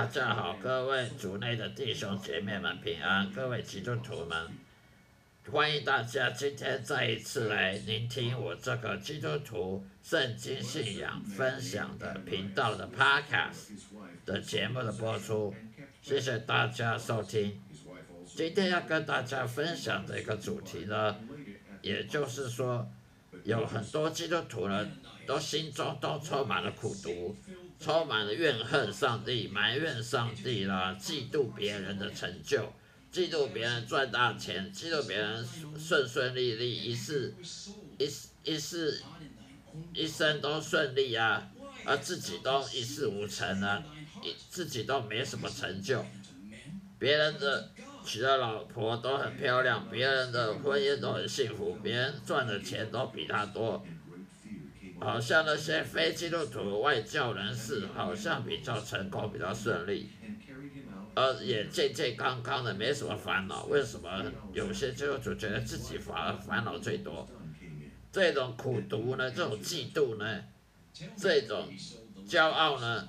大家好，各位族内的弟兄姐妹们平安，各位基督徒们，欢迎大家今天再一次来聆听我这个基督徒圣经信仰分享的频道的 Podcast 的节目的播出，谢谢大家收听。今天要跟大家分享的一个主题呢，也就是说，有很多基督徒呢，都心中都充满了苦毒。充满了怨恨上帝，埋怨上帝啦，嫉妒别人的成就，嫉妒别人赚大钱，嫉妒别人顺顺利利，一世一一世一生都顺利啊，而自己都一事无成啊，一自己都没什么成就，别人的娶的老婆都很漂亮，别人的婚姻都很幸福，别人赚的钱都比他多。好像那些非基督徒外教人士，好像比较成功，比较顺利，而也健健康康的，没什么烦恼。为什么有些基督徒觉得自己反而烦恼最多？这种苦读呢？这种嫉妒呢？这种骄傲呢？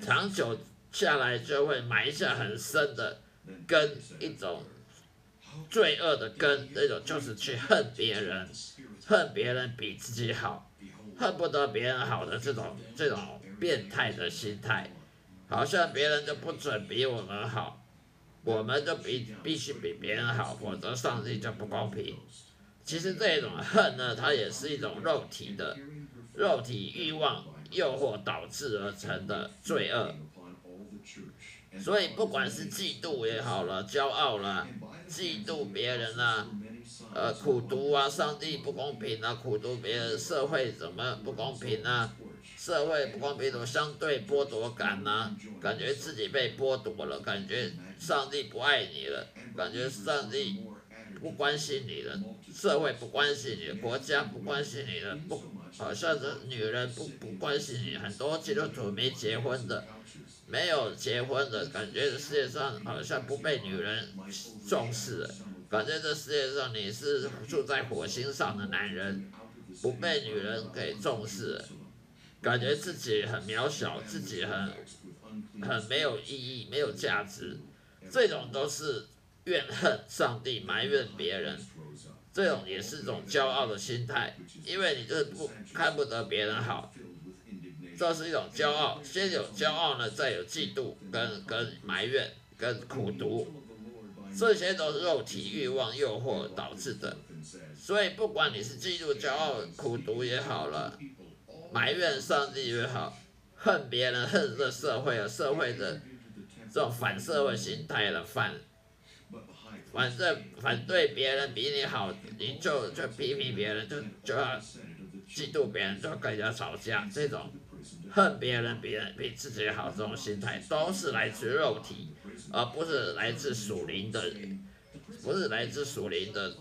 长久下来就会埋下很深的根，一种罪恶的根。那种就是去恨别人，恨别人比自己好。恨不得别人好的这种这种变态的心态，好像别人就不准比我们好，我们就必必须比别人好，否则上帝就不公平。其实这种恨呢，它也是一种肉体的肉体欲望诱惑导致而成的罪恶。所以不管是嫉妒也好了，骄傲了，嫉妒别人啊。呃，苦读啊，上帝不公平啊，苦读别人，社会怎么不公平啊？社会不公平，怎么相对剥夺感呢？感觉自己被剥夺了，感觉上帝不爱你了，感觉上帝不关心你了，社会不关心你，国家不关心你了，不，好像是女人不不关心你，很多基督徒没结婚的，没有结婚的感觉，世界上好像不被女人重视。感觉这世界上你是住在火星上的男人，不被女人给重视，感觉自己很渺小，自己很很没有意义、没有价值，这种都是怨恨上帝、埋怨别人，这种也是一种骄傲的心态，因为你就是不看不得别人好，这是一种骄傲。先有骄傲呢，再有嫉妒、跟跟埋怨、跟苦读。这些都是肉体欲望诱惑导致的，所以不管你是嫉妒、骄傲、苦读也好了，埋怨上帝也好，恨别人、恨这社会啊，社会的这种反社会心态的反，反正反对别人比你好，你就就批评别人，就就要嫉妒别人，就跟人家吵架，这种恨别人比人比自己好这种心态，都是来自肉体。而不是来自属灵的，不是来自属灵的，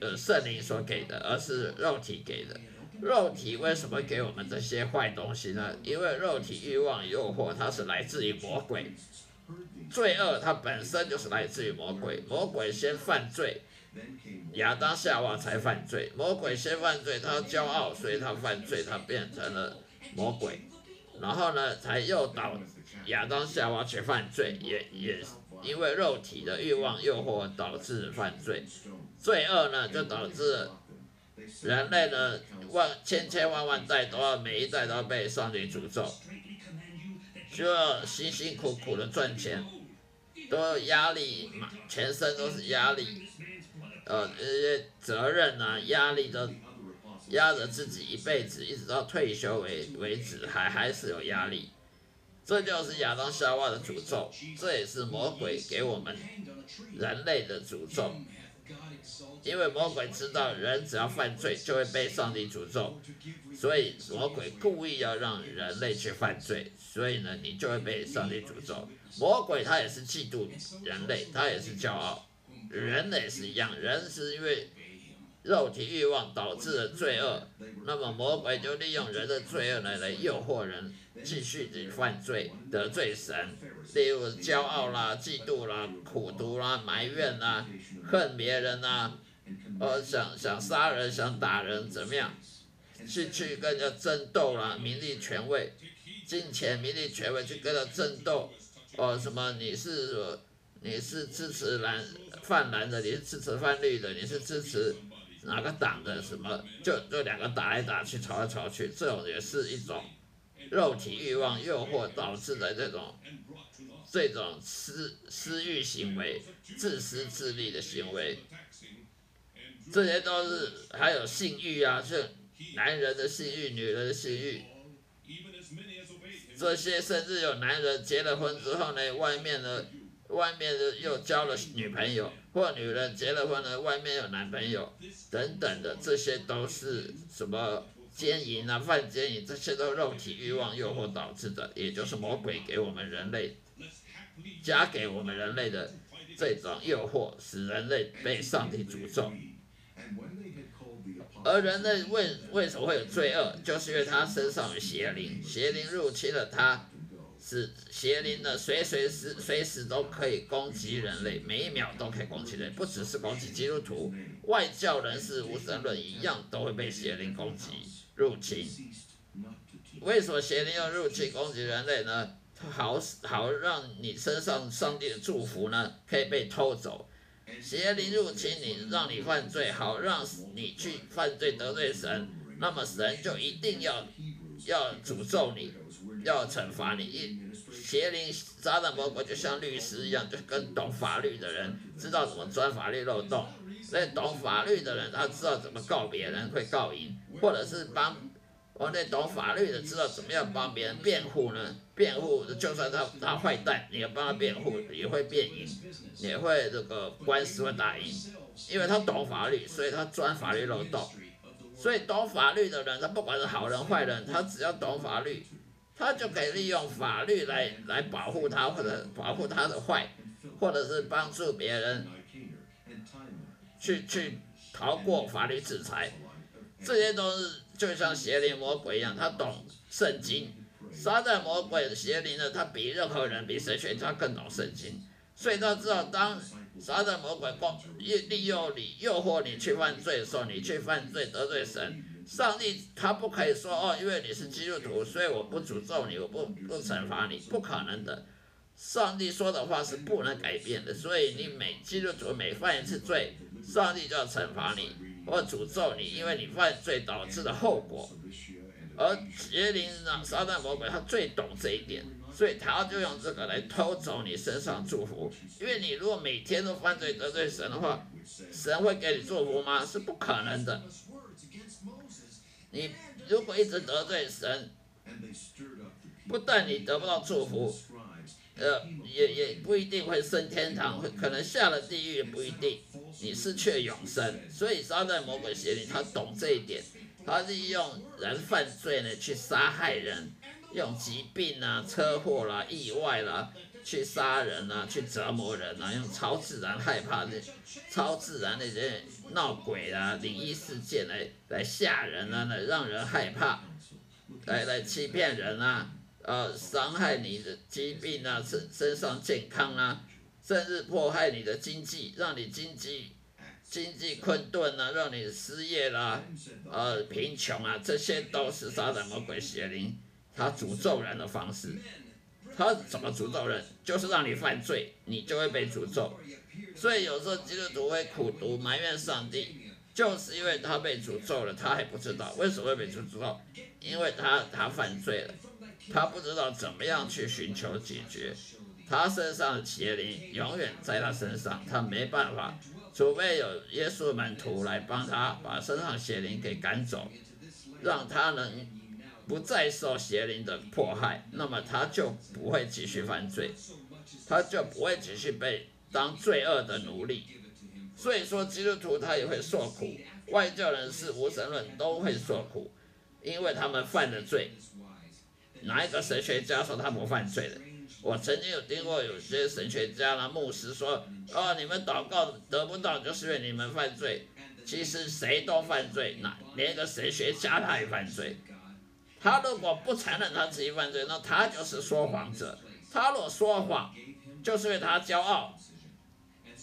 呃，圣灵所给的，而是肉体给的。肉体为什么给我们这些坏东西呢？因为肉体欲望诱惑，它是来自于魔鬼。罪恶它本身就是来自于魔鬼，魔鬼先犯罪，亚当夏娃才犯罪。魔鬼先犯罪，他骄傲，所以他犯罪，他变成了魔鬼。然后呢，才诱导亚当夏娃去犯罪，也也因为肉体的欲望诱惑导致犯罪，罪恶呢就导致人类呢万千千万万代都要每一代都要被上帝诅咒，就要辛辛苦苦的赚钱，都有压力嘛，全身都是压力，呃，这些责任啊，压力都。压着自己一辈子，一直到退休为为止，还还是有压力。这就是亚当夏娃的诅咒，这也是魔鬼给我们人类的诅咒。因为魔鬼知道人只要犯罪就会被上帝诅咒，所以魔鬼故意要让人类去犯罪，所以呢，你就会被上帝诅咒。魔鬼他也是嫉妒人类，他也是骄傲，人也是一样，人是因为。肉体欲望导致的罪恶，那么魔鬼就利用人的罪恶来来诱惑人继续的犯罪得罪神，例如骄傲啦、嫉妒啦、苦毒啦、埋怨啦、恨别人啦，呃想想杀人、想打人怎么样，去去跟人争斗啦、名利权位，金钱、名利、权位去跟他争斗，哦，什么你是你是支持蓝泛蓝的，你是支持泛绿的，你是支持哪个党的？什么就就两个打来打去，吵来吵去，这种也是一种肉体欲望诱惑导致的这种这种私私欲行为、自私自利的行为，这些都是还有性欲啊，是男人的性欲、女人的性欲。这些甚至有男人结了婚之后呢，外面的外面的又交了女朋友，或女人结了婚呢，外面有男朋友，等等的，这些都是什么奸淫啊、犯奸淫，这些都肉体欲望诱惑导致的，也就是魔鬼给我们人类加给我们人类的这种诱惑，使人类被上帝诅咒。而人类为为什么会有罪恶？就是因为他身上有邪灵，邪灵入侵了他，是邪灵呢随随时随时都可以攻击人类，每一秒都可以攻击人类，不只是攻击基督徒，外教人士、无神论一样都会被邪灵攻击入侵。为什么邪灵要入侵攻击人类呢？好好让你身上上帝的祝福呢可以被偷走。邪灵入侵你，让你犯罪，好让你去犯罪得罪神，那么神就一定要要诅咒你，要惩罚你。一邪灵撒旦魔鬼就像律师一样，就跟懂法律的人知道怎么钻法律漏洞。那懂法律的人，他知道怎么告别人会告赢，或者是帮。哦那懂法律的知道怎么样帮别人辩护呢？辩护就算他他坏蛋，你要帮他辩护也会辩赢，也会这个官司会打赢，因为他懂法律，所以他钻法律漏洞。所以懂法律的人，他不管是好人坏人，他只要懂法律，他就可以利用法律来来保护他，或者保护他的坏，或者是帮助别人去去逃过法律制裁，这些都是。就像邪灵魔鬼一样，他懂圣经。撒旦魔鬼邪灵呢，他比任何人，比神学家更懂圣经，所以他知道，当撒旦魔鬼光利利用你、诱惑你去犯罪的时候，你去犯罪得罪神，上帝他不可以说哦，因为你是基督徒，所以我不诅咒你，我不不惩罚你，不可能的。上帝说的话是不能改变的，所以你每基督徒每犯一次罪，上帝就要惩罚你。或诅咒你，因为你犯罪导致的后果。而邪灵呢，撒旦魔鬼他最懂这一点，所以他就用这个来偷走你身上祝福。因为你如果每天都犯罪得罪神的话，神会给你祝福吗？是不可能的。你如果一直得罪神，不但你得不到祝福，呃，也也不一定会升天堂，会可能下了地狱也不一定。你失去永生，所以撒旦魔鬼邪灵他懂这一点，他利用人犯罪呢去杀害人，用疾病啊、车祸啦、意外啦去杀人啊、去折磨人啊，用超自然害怕的、超自然那些闹鬼啊、灵异事件来来吓人啊，来让人害怕，来来欺骗人啊，呃，伤害你的疾病啊、身身上健康啊。甚至迫害你的经济，让你经济经济困顿啊，让你失业啦，呃，贫穷啊，这些都是撒旦魔鬼邪灵他诅咒人的方式。他怎么诅咒人？就是让你犯罪，你就会被诅咒。所以有时候基督徒会苦读埋怨上帝，就是因为他被诅咒了，他还不知道为什么会被诅咒，因为他他犯罪了，他不知道怎么样去寻求解决。他身上的邪灵永远在他身上，他没办法，除非有耶稣门徒来帮他把身上邪灵给赶走，让他能不再受邪灵的迫害，那么他就不会继续犯罪，他就不会继续被当罪恶的奴隶。所以说，基督徒他也会受苦，外教人士、无神论都会受苦，因为他们犯了罪。哪一个神学家说他不犯罪的？我曾经有听过有些神学家啦、牧师说：“哦，你们祷告得不到，就是因为你们犯罪。其实谁都犯罪，那连一个神学家他也犯罪。他如果不承认他自己犯罪，那他就是说谎者。他若说谎，就是为他骄傲。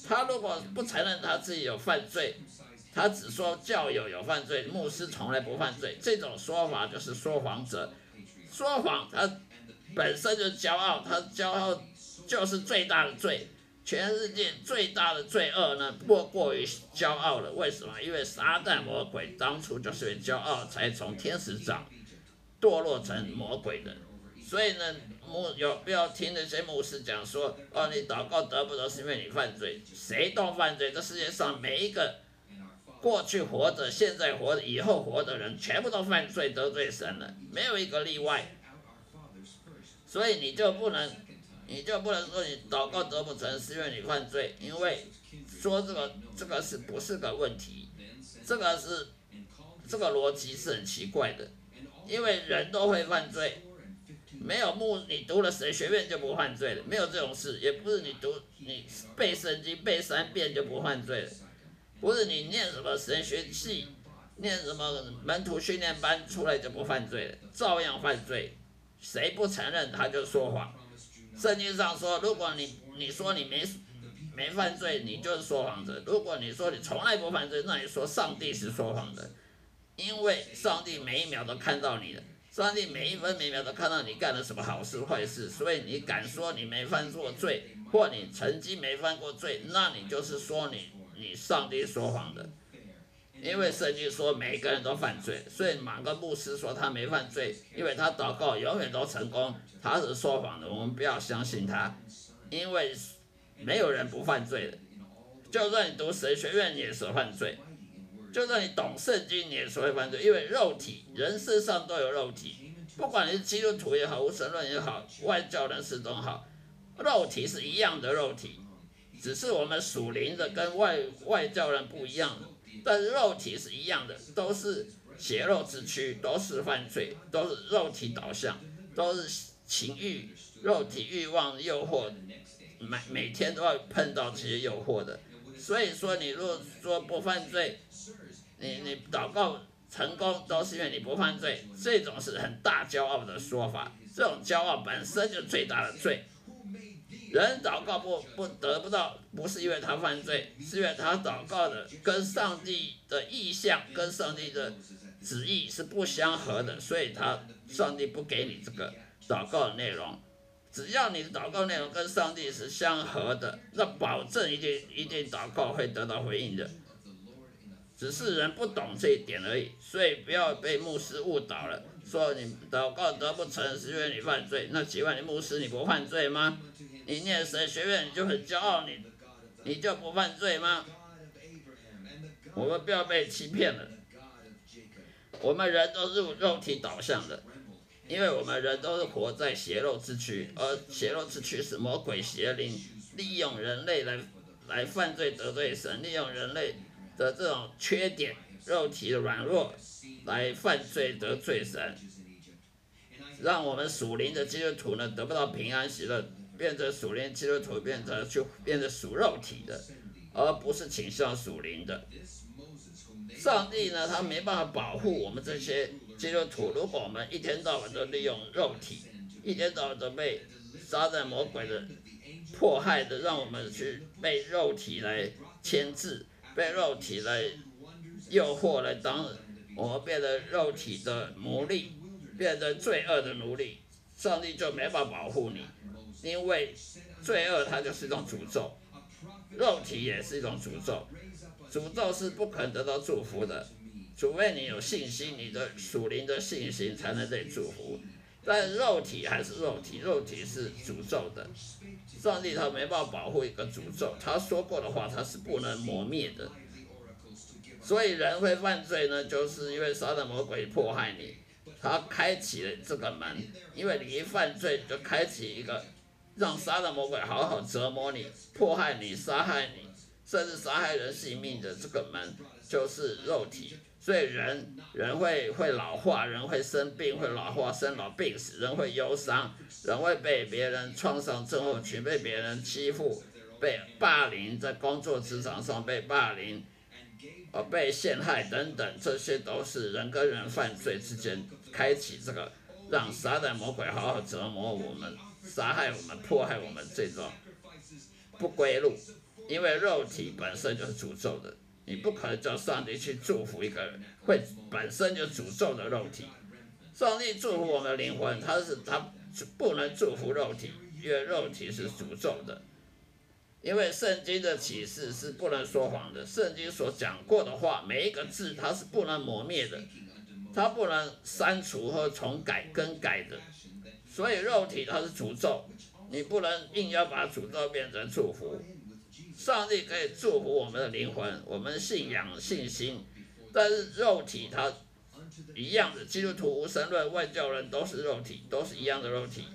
他如果不承认他自己有犯罪，他只说教友有犯罪，牧师从来不犯罪，这种说法就是说谎者。说谎，他。本身就骄傲，他骄傲就是最大的罪。全世界最大的罪恶呢，莫过于骄傲了。为什么？因为撒旦魔鬼当初就是因为骄傲，才从天使长堕落成魔鬼的。所以呢，牧有不要听那些牧师讲说，哦，你祷告得不得是因为你犯罪？谁都犯罪。这世界上每一个过去活着、现在活着、以后活的人，全部都犯罪得罪神了，没有一个例外。所以你就不能。你就不能说你祷告得不成是因为你犯罪，因为说这个这个是不是个问题？这个是这个逻辑是很奇怪的，因为人都会犯罪，没有目你读了神学院就不犯罪了，没有这种事，也不是你读你背圣经背三遍就不犯罪了，不是你念什么神学系，念什么门徒训练班出来就不犯罪了，照样犯罪，谁不承认他就说谎。圣经上说，如果你你说你没没犯罪，你就是说谎者；如果你说你从来不犯罪，那你说上帝是说谎的，因为上帝每一秒都看到你的，上帝每一分每秒都看到你干了什么好事坏事，所以你敢说你没犯过罪，或你曾经没犯过罪，那你就是说你你上帝说谎的。因为圣经说每个人都犯罪，所以马个牧师说他没犯罪，因为他祷告永远都成功，他是说谎的，我们不要相信他，因为没有人不犯罪的，就算你读神学院也是犯罪，就算你懂圣经你也是会犯罪，因为肉体人身上都有肉体，不管你是基督徒也好，无神论也好，外教人士都好，肉体是一样的肉体，只是我们属灵的跟外外教人不一样。但是肉体是一样的，都是血肉之躯，都是犯罪，都是肉体导向，都是情欲、肉体欲望诱惑，每每天都要碰到这些诱惑的。所以说，你如果说不犯罪，你你祷告成功都是因为你不犯罪，这种是很大骄傲的说法，这种骄傲本身就最大的罪。人祷告不不得不到，不是因为他犯罪，是因为他祷告的跟上帝的意向、跟上帝的旨意是不相合的，所以他上帝不给你这个祷告的内容。只要你的祷告内容跟上帝是相合的，那保证一定一定祷告会得到回应的。只是人不懂这一点而已，所以不要被牧师误导了，说你祷告得不成是因为你犯罪。那请问你牧师你不犯罪吗？你念神学院你就很骄傲，你你就不犯罪吗？我们不要被欺骗了。我们人都是肉体导向的，因为我们人都是活在邪肉之躯，而邪肉之躯是魔鬼邪灵利用人类来来犯罪得罪神，利用人类的这种缺点、肉体的软弱来犯罪得罪神，让我们属灵的基督徒呢得不到平安喜乐。变成属灵基督徒，变成就变成属肉体的，而不是倾向属灵的。上帝呢，他没办法保护我们这些基督徒。如果我们一天到晚都利用肉体，一天到晚都被撒旦魔鬼的迫害的，让我们去被肉体来牵制，被肉体来诱惑，来当我们变得肉体的奴隶，变成罪恶的奴隶，上帝就没法保护你。因为罪恶它就是一种诅咒，肉体也是一种诅咒，诅咒是不可能得到祝福的，除非你有信心，你的属灵的信心才能被祝福。但肉体还是肉体，肉体是诅咒的，上帝他没办法保护一个诅咒，他说过的话他是不能磨灭的。所以人会犯罪呢，就是因为撒旦魔鬼迫害你，他开启了这个门，因为你一犯罪就开启一个。让杀的魔鬼好好折磨你、迫害你、杀害你，甚至杀害人性命的这个门，就是肉体。所以人人会会老化，人会生病，会老化、生老病死，人会忧伤，人会被别人创伤症候群，被别人欺负、被霸凌，在工作职场上被霸凌，呃，被陷害等等，这些都是人跟人犯罪之间开启这个，让撒旦魔鬼好好折磨我们。杀害我们、迫害我们这种不归路，因为肉体本身就是诅咒的，你不可能叫上帝去祝福一个人会本身就诅咒的肉体。上帝祝福我们的灵魂，他是他不能祝福肉体，因为肉体是诅咒的。因为圣经的启示是不能说谎的，圣经所讲过的话，每一个字它是不能磨灭的，它不能删除或重改更改的。所以肉体它是诅咒，你不能硬要把诅咒变成祝福。上帝可以祝福我们的灵魂，我们信仰信心，但是肉体它一样的，基督徒、无神论、外教人都是肉体，都是一样的肉体，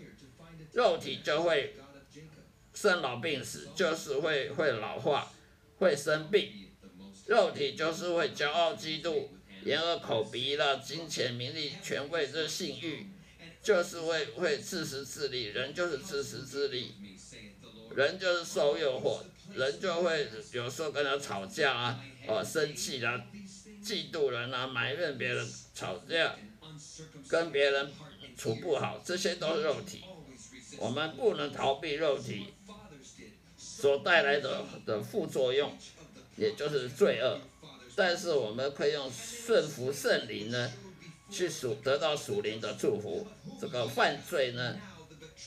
肉体就会。生老病死就是会会老化，会生病，肉体就是会骄傲嫉妒，眼耳口鼻的，金钱名利权位这性欲，就是会会自私自利，人就是自私自利，人就是受诱惑，人就会有时候跟他吵架啊，哦生气啦，嫉妒人啊，埋怨别人，吵架，跟别人处不好，这些都是肉体，我们不能逃避肉体。所带来的的副作用，也就是罪恶，但是我们可以用顺服圣灵呢，去属得到属灵的祝福。这个犯罪呢，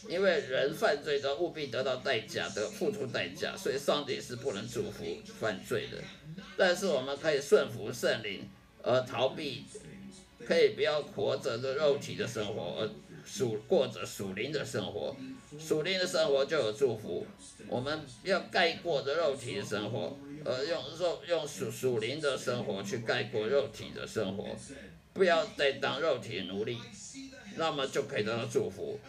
因为人犯罪都务必得到代价，得付出代价，所以上帝是不能祝福犯罪的。但是我们可以顺服圣灵，而逃避，可以不要活着的肉体的生活，而属过着属灵的生活。属灵的生活就有祝福。我们要盖过的肉体的生活，而用肉用属属灵的生活去盖过肉体的生活，不要再当肉体奴隶，那么就可以得到祝福。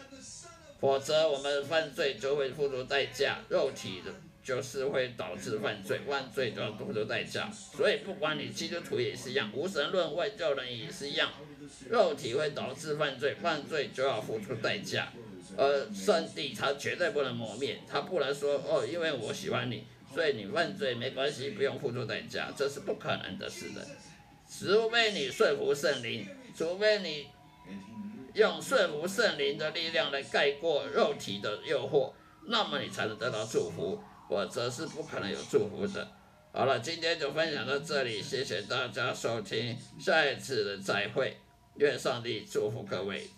否则我们犯罪就会付出代价，肉体的就是会导致犯罪，犯罪就要付出代价。所以不管你基督徒也是一样，无神论外教人也是一样，肉体会导致犯罪，犯罪就要付出代价。而上帝他绝对不能磨灭，他不能说哦，因为我喜欢你，所以你犯罪没关系，不用付出代价，这是不可能的事的。除非你顺服圣灵，除非你用顺服圣灵的力量来盖过肉体的诱惑，那么你才能得到祝福，否则是不可能有祝福的。好了，今天就分享到这里，谢谢大家收听，下一次的再会，愿上帝祝福各位。